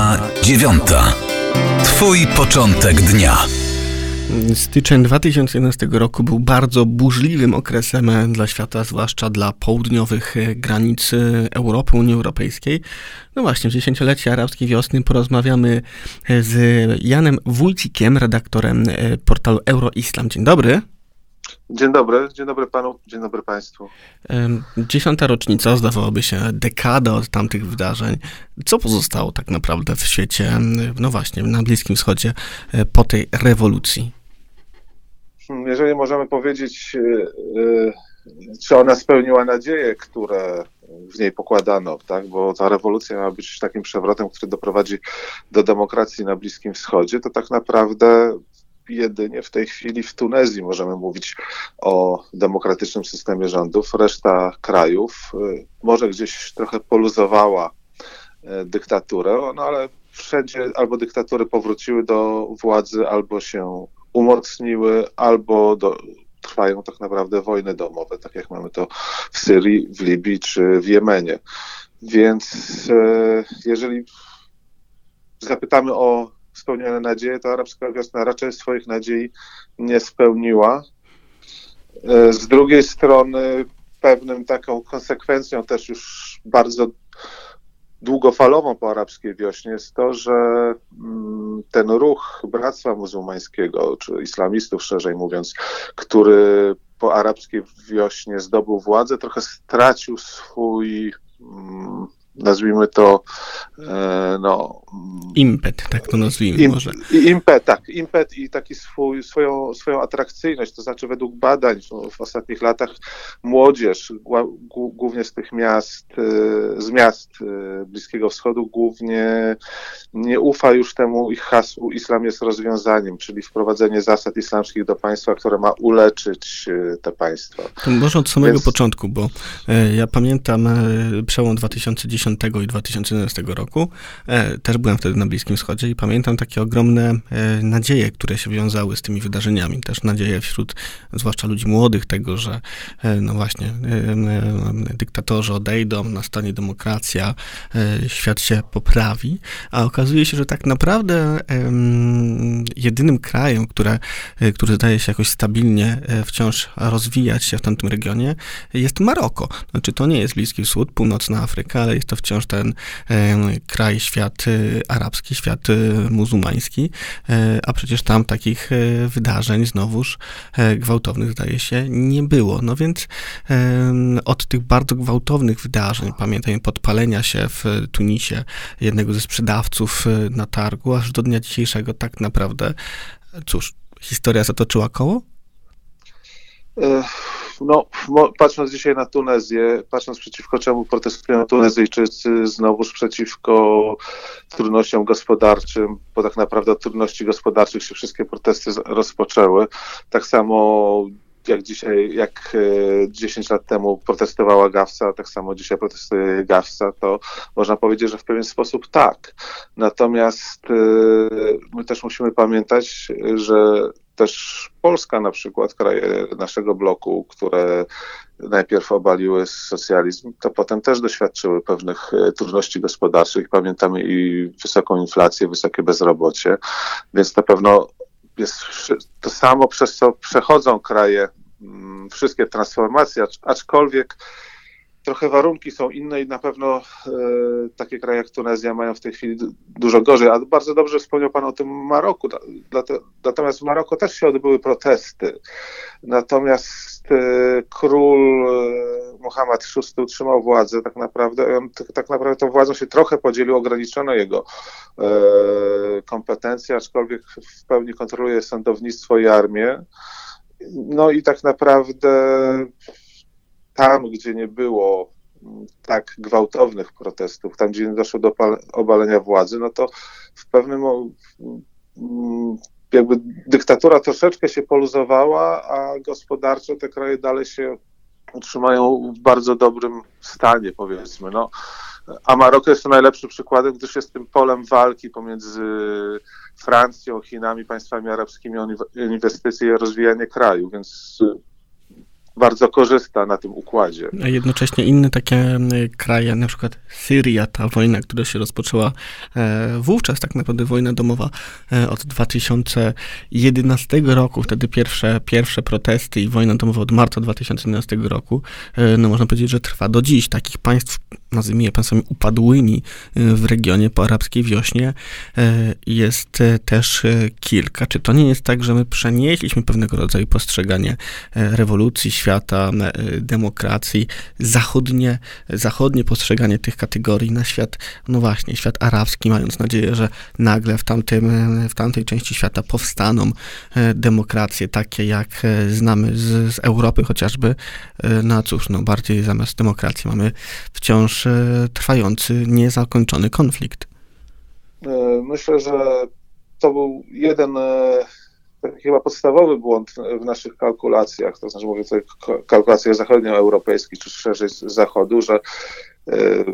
Ósma, dziewiąta. Twój początek dnia. Styczeń 2011 roku był bardzo burzliwym okresem dla świata, zwłaszcza dla południowych granic Europy, Unii Europejskiej. No właśnie, w dziesięciolecie arabskiej wiosny porozmawiamy z Janem Wójcikiem, redaktorem portalu Euroislam. Dzień dobry. Dzień dobry, dzień dobry panu, dzień dobry państwu. Dziesiąta rocznica, zdawałoby się dekada od tamtych wydarzeń. Co pozostało tak naprawdę w świecie, no właśnie, na Bliskim Wschodzie e, po tej rewolucji? Hmm, jeżeli możemy powiedzieć, e, e, czy ona spełniła nadzieje, które w niej pokładano, tak? bo ta rewolucja miała być takim przewrotem, który doprowadzi do demokracji na Bliskim Wschodzie, to tak naprawdę jedynie w tej chwili w Tunezji możemy mówić o demokratycznym systemie rządów. Reszta krajów y, może gdzieś trochę poluzowała y, dyktaturę, no ale wszędzie albo dyktatury powróciły do władzy, albo się umocniły, albo do, trwają tak naprawdę wojny domowe, tak jak mamy to w Syrii, w Libii czy w Jemenie. Więc y, jeżeli zapytamy o spełnione nadzieje, to arabska wiosna raczej swoich nadziei nie spełniła. E, z drugiej strony pewnym taką konsekwencją też już bardzo długofalową po arabskiej wiośnie jest to, że mm, ten ruch Bractwa Muzułmańskiego, czy islamistów szerzej mówiąc, który po arabskiej wiośnie zdobył władzę, trochę stracił swój mm, nazwijmy to, e, no... Impet, tak to nazwijmy im, może. Impet, tak, impet i taki swój, swoją, swoją atrakcyjność, to znaczy według badań w, ostatnich latach młodzież, głównie z tych miast, e, z miast e, Bliskiego Wschodu, głównie nie ufa już temu ich hasłu islam jest rozwiązaniem, czyli wprowadzenie zasad islamskich do państwa, które ma uleczyć te państwa. To może od samego Więc... początku, bo ja pamiętam przełom 2010 2010 i 2011 roku. E, też byłem wtedy na Bliskim Wschodzie i pamiętam takie ogromne e, nadzieje, które się wiązały z tymi wydarzeniami. Też nadzieje wśród, zwłaszcza ludzi młodych, tego, że e, no właśnie, dyktatorzy odejdą, nastanie demokracja, świat się poprawi, a okazuje się, że tak naprawdę jedynym krajem, które, który zdaje się jakoś stabilnie wciąż rozwijać się w tamtym regionie, jest Maroko. Znaczy, to nie jest Bliski Wschód, północna Afryka, ale jest to wciąż ten kraj, świat arabski, świat y, muzułmański, e, a przecież tam takich e, wydarzeń znowuż e, gwałtownych, zdaje się, nie było. No więc od tych bardzo gwałtownych wydarzeń, pamiętajmy podpalenia się w Tunisie jednego ze sprzedawców na targu, aż do dnia dzisiejszego tak naprawdę, cóż, historia zatoczyła koło? No, patrząc dzisiaj na Tunezję, patrząc przeciwko czemu protestują Tunezyjczycy, znowuż przeciwko trudnościom gospodarczym, bo tak naprawdę od trudności gospodarczych się wszystkie protesty rozpoczęły. Tak samo jak dzisiaj, jak 10 e, lat temu protestowała Gawsa, tak samo dzisiaj protestuje Gawsa, to można powiedzieć, że w pewien sposób tak. Natomiast e, my też musimy pamiętać, że też Polska na przykład, kraje naszego bloku, które najpierw obaliły socjalizm, to potem też doświadczyły pewnych e, trudności gospodarczych. Pamiętamy i wysoką inflację, wysokie bezrobocie, więc na pewno jest to samo, przez co przechodzą kraje, mm, wszystkie transformacje, aczkolwiek trochę warunki są inne i na pewno e, takie kraje jak Tunezja mają w tej chwili dużo gorzej. A bardzo dobrze wspomniał Pan o tym Maroku. Natomiast w Maroku też się odbyły protesty. Natomiast e, król e, Mohamed VI utrzymał władzę tak naprawdę. On, tak naprawdę tą władzą się trochę podzielił, ograniczono jego e, kompetencje, aczkolwiek w pełni kontroluje sądownictwo i armię. No i tak naprawdę tam, gdzie nie było mm, tak gwałtownych protestów, tam, gdzie nie doszło do obalenia władzy, no to w pewnym mm, jakby dyktatura troszeczkę się poluzowała, a gospodarczo te kraje dalej się utrzymają w bardzo dobrym stanie, powiedzmy. No, a Maroko jest to najlepszym przykładem, gdyż jest tym polem walki pomiędzy Francją, Chinami, państwami arabskimi o inwestycje i rozwijanie kraju, więc bardzo korzysta na tym układzie. A jednocześnie inne takie kraje, na przykład Syria, ta wojna, która się rozpoczęła e, wówczas, tak naprawdę wojna domowa e, od 2011 roku, wtedy pierwsze, pierwsze protesty i wojna domowa od marca 2011 roku, e, no można powiedzieć, że trwa do dziś. Takich państw, nazwijmy je państwami upadłymi w regionie po arabskiej wiośnie jest też kilka. Czy to nie jest tak, że my przenieśliśmy pewnego rodzaju postrzeganie rewolucji, świata, demokracji, zachodnie, zachodnie postrzeganie tych kategorii na świat, no właśnie, świat arabski, mając nadzieję, że nagle w, tamtym, w tamtej części świata powstaną e, demokracje takie, jak e, znamy z, z Europy chociażby. E, no cóż, no bardziej zamiast demokracji mamy wciąż trwający, niezakończony konflikt. Myślę, że to był jeden chyba podstawowy błąd w naszych kalkulacjach, to znaczy mówię tutaj kalkulacjach zachodnioeuropejskich, czy szerzej z zachodu, że e,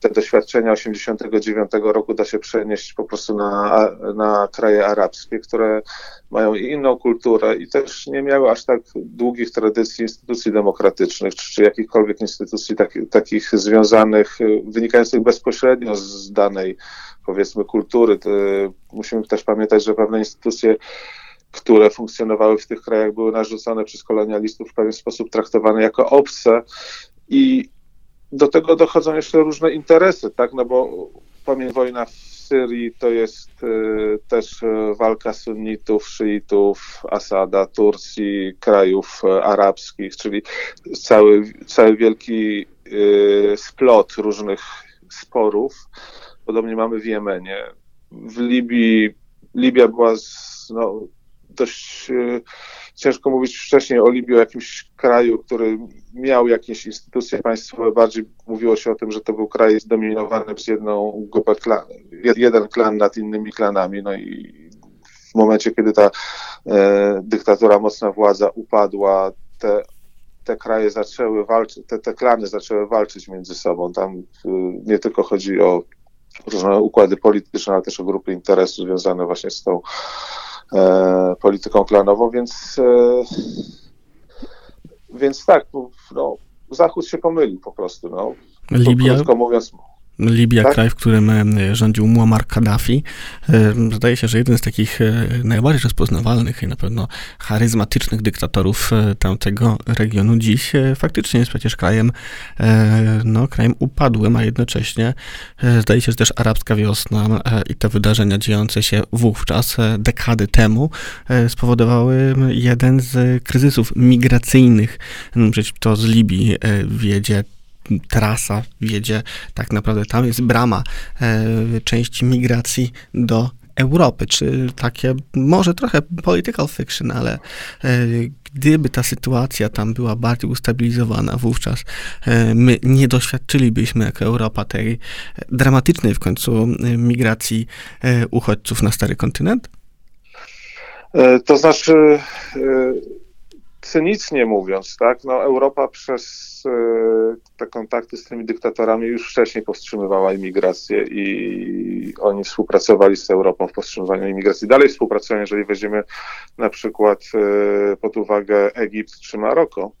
te doświadczenia 89 roku da się przenieść po prostu na, na kraje arabskie, które mają inną kulturę i też nie miały aż tak długich tradycji instytucji demokratycznych, czy, czy jakichkolwiek instytucji tak, takich związanych, wynikających bezpośrednio z danej, powiedzmy, kultury. Musimy też pamiętać, że pewne instytucje które funkcjonowały w tych krajach, były narzucone przez kolonialistów w pewien sposób traktowane jako obce i do tego dochodzą jeszcze różne interesy, tak, no bo pamięć wojna w Syrii to jest y, też y, walka sunnitów, szyitów, Asada, Turcji, krajów y, arabskich, czyli cały, cały wielki y, splot różnych sporów. Podobnie mamy w Jemenie. W Libii, Libia była z, no, dość e, ciężko mówić wcześniej o Libii, o jakimś kraju, który miał jakieś instytucje państwowe. Bardziej mówiło się o tym, że to był kraj zdominowany przez jedną grupę klan, jeden klan nad innymi klanami. No i w momencie, kiedy ta e, dyktatura, mocna władza upadła, te te kraje zaczęły walczyć, te, te klany zaczęły walczyć między sobą. Tam y, nie tylko chodzi o różne układy polityczne, ale też o grupy interesu związane właśnie z tą polityką klanową, więc, e, więc tak, no, Zachód się pomylił po prostu. No. Libia, krótko mówiąc, Libia, tak? kraj, w którym rządził Muammar Kaddafi. Zdaje się, że jeden z takich e, najbardziej rozpoznawalnych i na pewno charyzmatycznych dyktatorów e, tamtego regionu dziś e, faktycznie jest przecież krajem, no, krajem upadłym, a jednocześnie zdaje się, że też arabska wiosna i te wydarzenia dziejące się wówczas, dekady temu, spowodowały jeden z kryzysów migracyjnych. Przecież to z Libii wiedzie trasa wiedzie, tak naprawdę tam jest brama e, części migracji do Europy, czy takie może trochę political fiction, ale e, gdyby ta sytuacja tam była bardziej ustabilizowana, wówczas e, my nie doświadczylibyśmy jako Europa tej dramatycznej w końcu migracji uchodźców na stary kontynent? To znaczy cynicznie mówiąc, tak, no Europa przez e, te kontakty z tymi dyktatorami już wcześniej powstrzymywała imigrację i oni współpracowali z Europą w powstrzymywaniu imigracji. Dalej współpracują, jeżeli weźmiemy na przykład e, pod uwagę Egipt czy Maroko.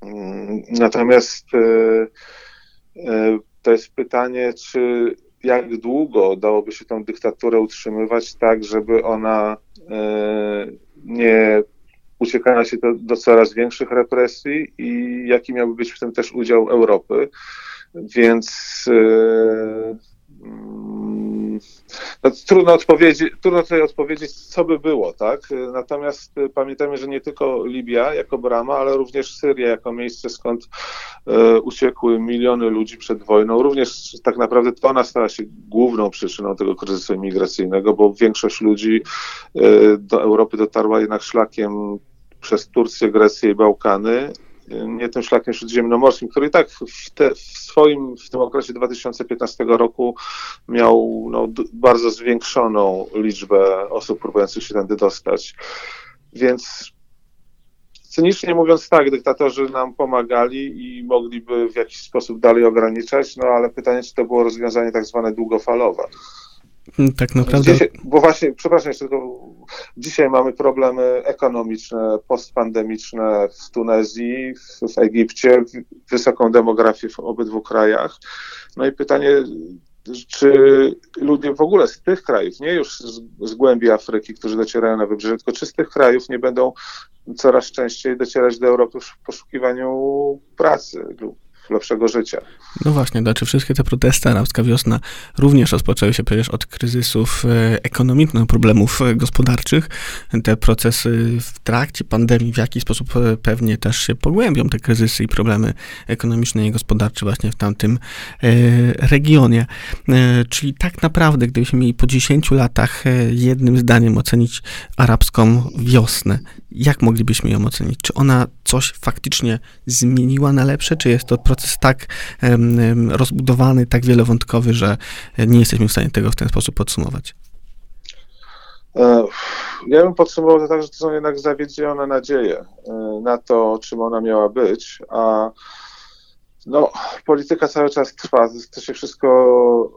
Mm, natomiast e, to jest pytanie, czy jak długo dałoby się tą dyktaturę utrzymywać tak, żeby ona nie uciekania się do, do coraz większych represji i jaki miałby być w tym też udział Europy. Więc yy, no, trudno, odpowiedzi, trudno tutaj odpowiedzieć, co by było, tak? Natomiast pamiętajmy, że nie tylko Libia jako brama, ale również Syria jako miejsce, skąd e, uciekły miliony ludzi przed wojną. Również tak naprawdę to ona stała się główną przyczyną tego kryzysu imigracyjnego, bo większość ludzi e, do Europy dotarła jednak szlakiem przez Turcję, Grecję i Bałkany, nie tym szlakiem śródziemnomorskim, który i tak w, te, w swoim, w tym okresie 2015 roku miał no, bardzo zwiększoną liczbę osób próbujących się tędy dostać. Więc cynicznie mówiąc tak, dyktatorzy nam pomagali i mogliby w jakiś sposób dalej ograniczać, no ale pytanie, czy to było rozwiązanie tak zwane długofalowe. Tak naprawdę. bo właśnie, przepraszam, jeszcze Dzisiaj mamy problemy ekonomiczne, postpandemiczne w Tunezji, w, w Egipcie, wysoką demografię w obydwu krajach. No i pytanie, czy ludzie w ogóle z tych krajów, nie już z, z głębi Afryki, którzy docierają na wybrzeże, tylko czy z tych krajów nie będą coraz częściej docierać do Europy w poszukiwaniu pracy lub lepszego życia. No właśnie, znaczy wszystkie te protesty, arabska wiosna również rozpoczęły się przecież od kryzysów e, ekonomicznych, problemów e, gospodarczych. Te procesy w trakcie pandemii w jakiś sposób e, pewnie też się pogłębią, te kryzysy i problemy ekonomiczne i gospodarcze właśnie w tamtym regionie. Czyli tak naprawdę, gdybyśmy mieli po 10 latach jednym zdaniem ocenić arabską wiosnę, jak moglibyśmy ją ocenić? Czy ona coś faktycznie zmieniła na lepsze, czy jest to proces tak um, rozbudowany, tak wielowątkowy, że nie jesteśmy w stanie tego w ten sposób podsumować? E, ja bym podsumował to tak, że to są jednak zawiedzione nadzieje e, na to, czym ona miała być, a no, polityka cały czas trwa, to się wszystko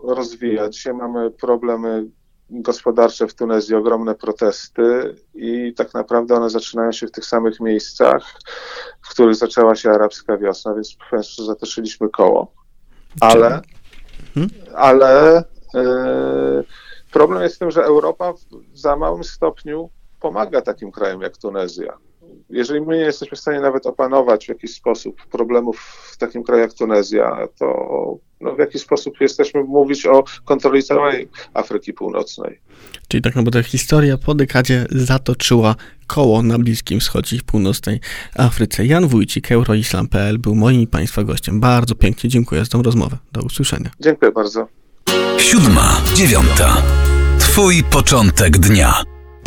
rozwija. Dzisiaj mamy problemy gospodarcze w Tunezji, ogromne protesty i tak naprawdę one zaczynają się w tych samych miejscach, w których zaczęła się arabska wiosna, więc sposób zatoszyliśmy koło. Ale, mhm. ale yy, problem jest w tym, że Europa w za małym stopniu pomaga takim krajom jak Tunezja jeżeli my nie jesteśmy w stanie nawet opanować w jakiś sposób problemów w takim kraju jak Tunezja, to no, w jakiś sposób jesteśmy mówić o kontroli całej Afryki Północnej. Czyli tak naprawdę historia po dekadzie zatoczyła koło na Bliskim Wschodzie i w północnej Afryce. Jan Wójcik, Euroislam.pl był moim Państwa gościem. Bardzo pięknie dziękuję za tą rozmowę. Do usłyszenia. Dziękuję bardzo. Siódma, dziewiąta. Twój początek dnia.